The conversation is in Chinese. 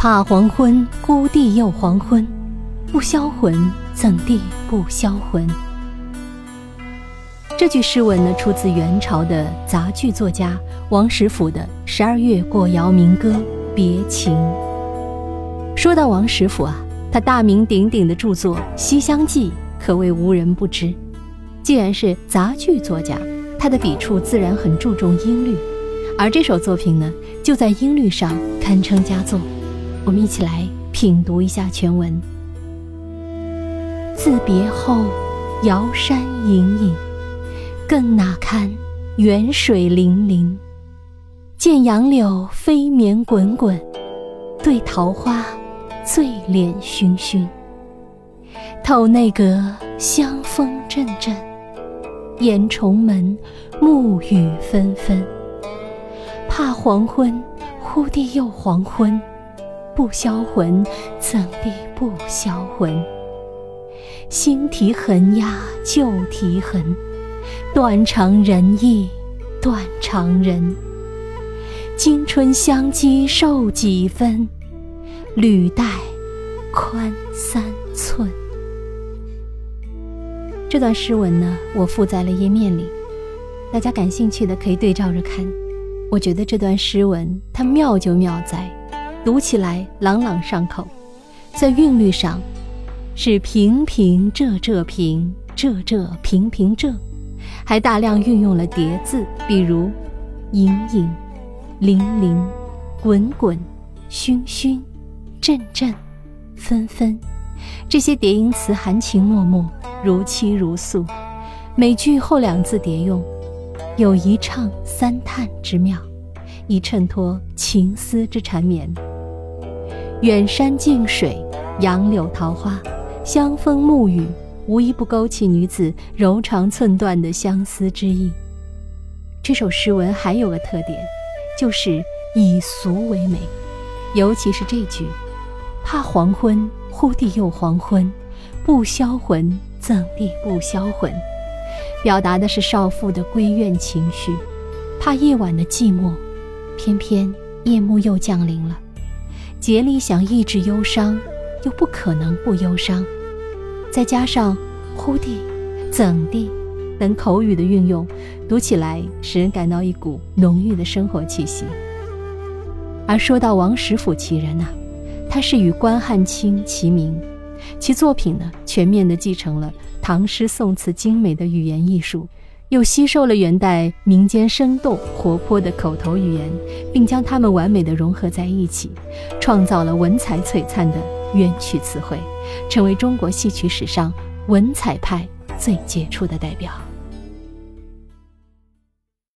怕黄昏，孤地又黄昏，不销魂，怎地不销魂？这句诗文呢，出自元朝的杂剧作家王实甫的《十二月过姚明歌·别情》。说到王实甫啊，他大名鼎鼎的著作《西厢记》可谓无人不知。既然是杂剧作家，他的笔触自然很注重音律，而这首作品呢，就在音律上堪称佳作。我们一起来品读一下全文。自别后，瑶山隐隐，更哪堪远水粼粼。见杨柳飞绵滚滚，对桃花醉脸醺醺。透内阁香风阵阵，掩重门暮雨纷纷。怕黄昏，忽地又黄昏。不销魂，怎地不销魂？新啼痕呀，旧啼痕，断肠人意，断肠人。今春香积瘦几分？履带宽三寸。这段诗文呢，我附在了页面里，大家感兴趣的可以对照着看。我觉得这段诗文它妙就妙在。读起来朗朗上口，在韵律上是平平仄仄平仄仄平平仄，还大量运用了叠字，比如隐隐、零零、滚滚、熏熏、阵阵、纷纷，这些叠音词含情脉脉，如泣如诉。每句后两字叠用，有一唱三叹之妙，以衬托情思之缠绵。远山近水，杨柳桃花，香风沐雨，无一不勾起女子柔肠寸断的相思之意。这首诗文还有个特点，就是以俗为美，尤其是这句“怕黄昏，忽地又黄昏，不销魂，怎地不销魂”，表达的是少妇的闺怨情绪，怕夜晚的寂寞，偏偏夜幕又降临了。竭力想抑制忧伤，又不可能不忧伤。再加上“忽地”“怎地”等口语的运用，读起来使人感到一股浓郁的生活气息。而说到王实甫其人呐，他是与关汉卿齐名，其作品呢全面地继承了唐诗宋词精美的语言艺术。又吸收了元代民间生动活泼的口头语言，并将它们完美的融合在一起，创造了文采璀璨的元曲词汇，成为中国戏曲史上文采派最杰出的代表。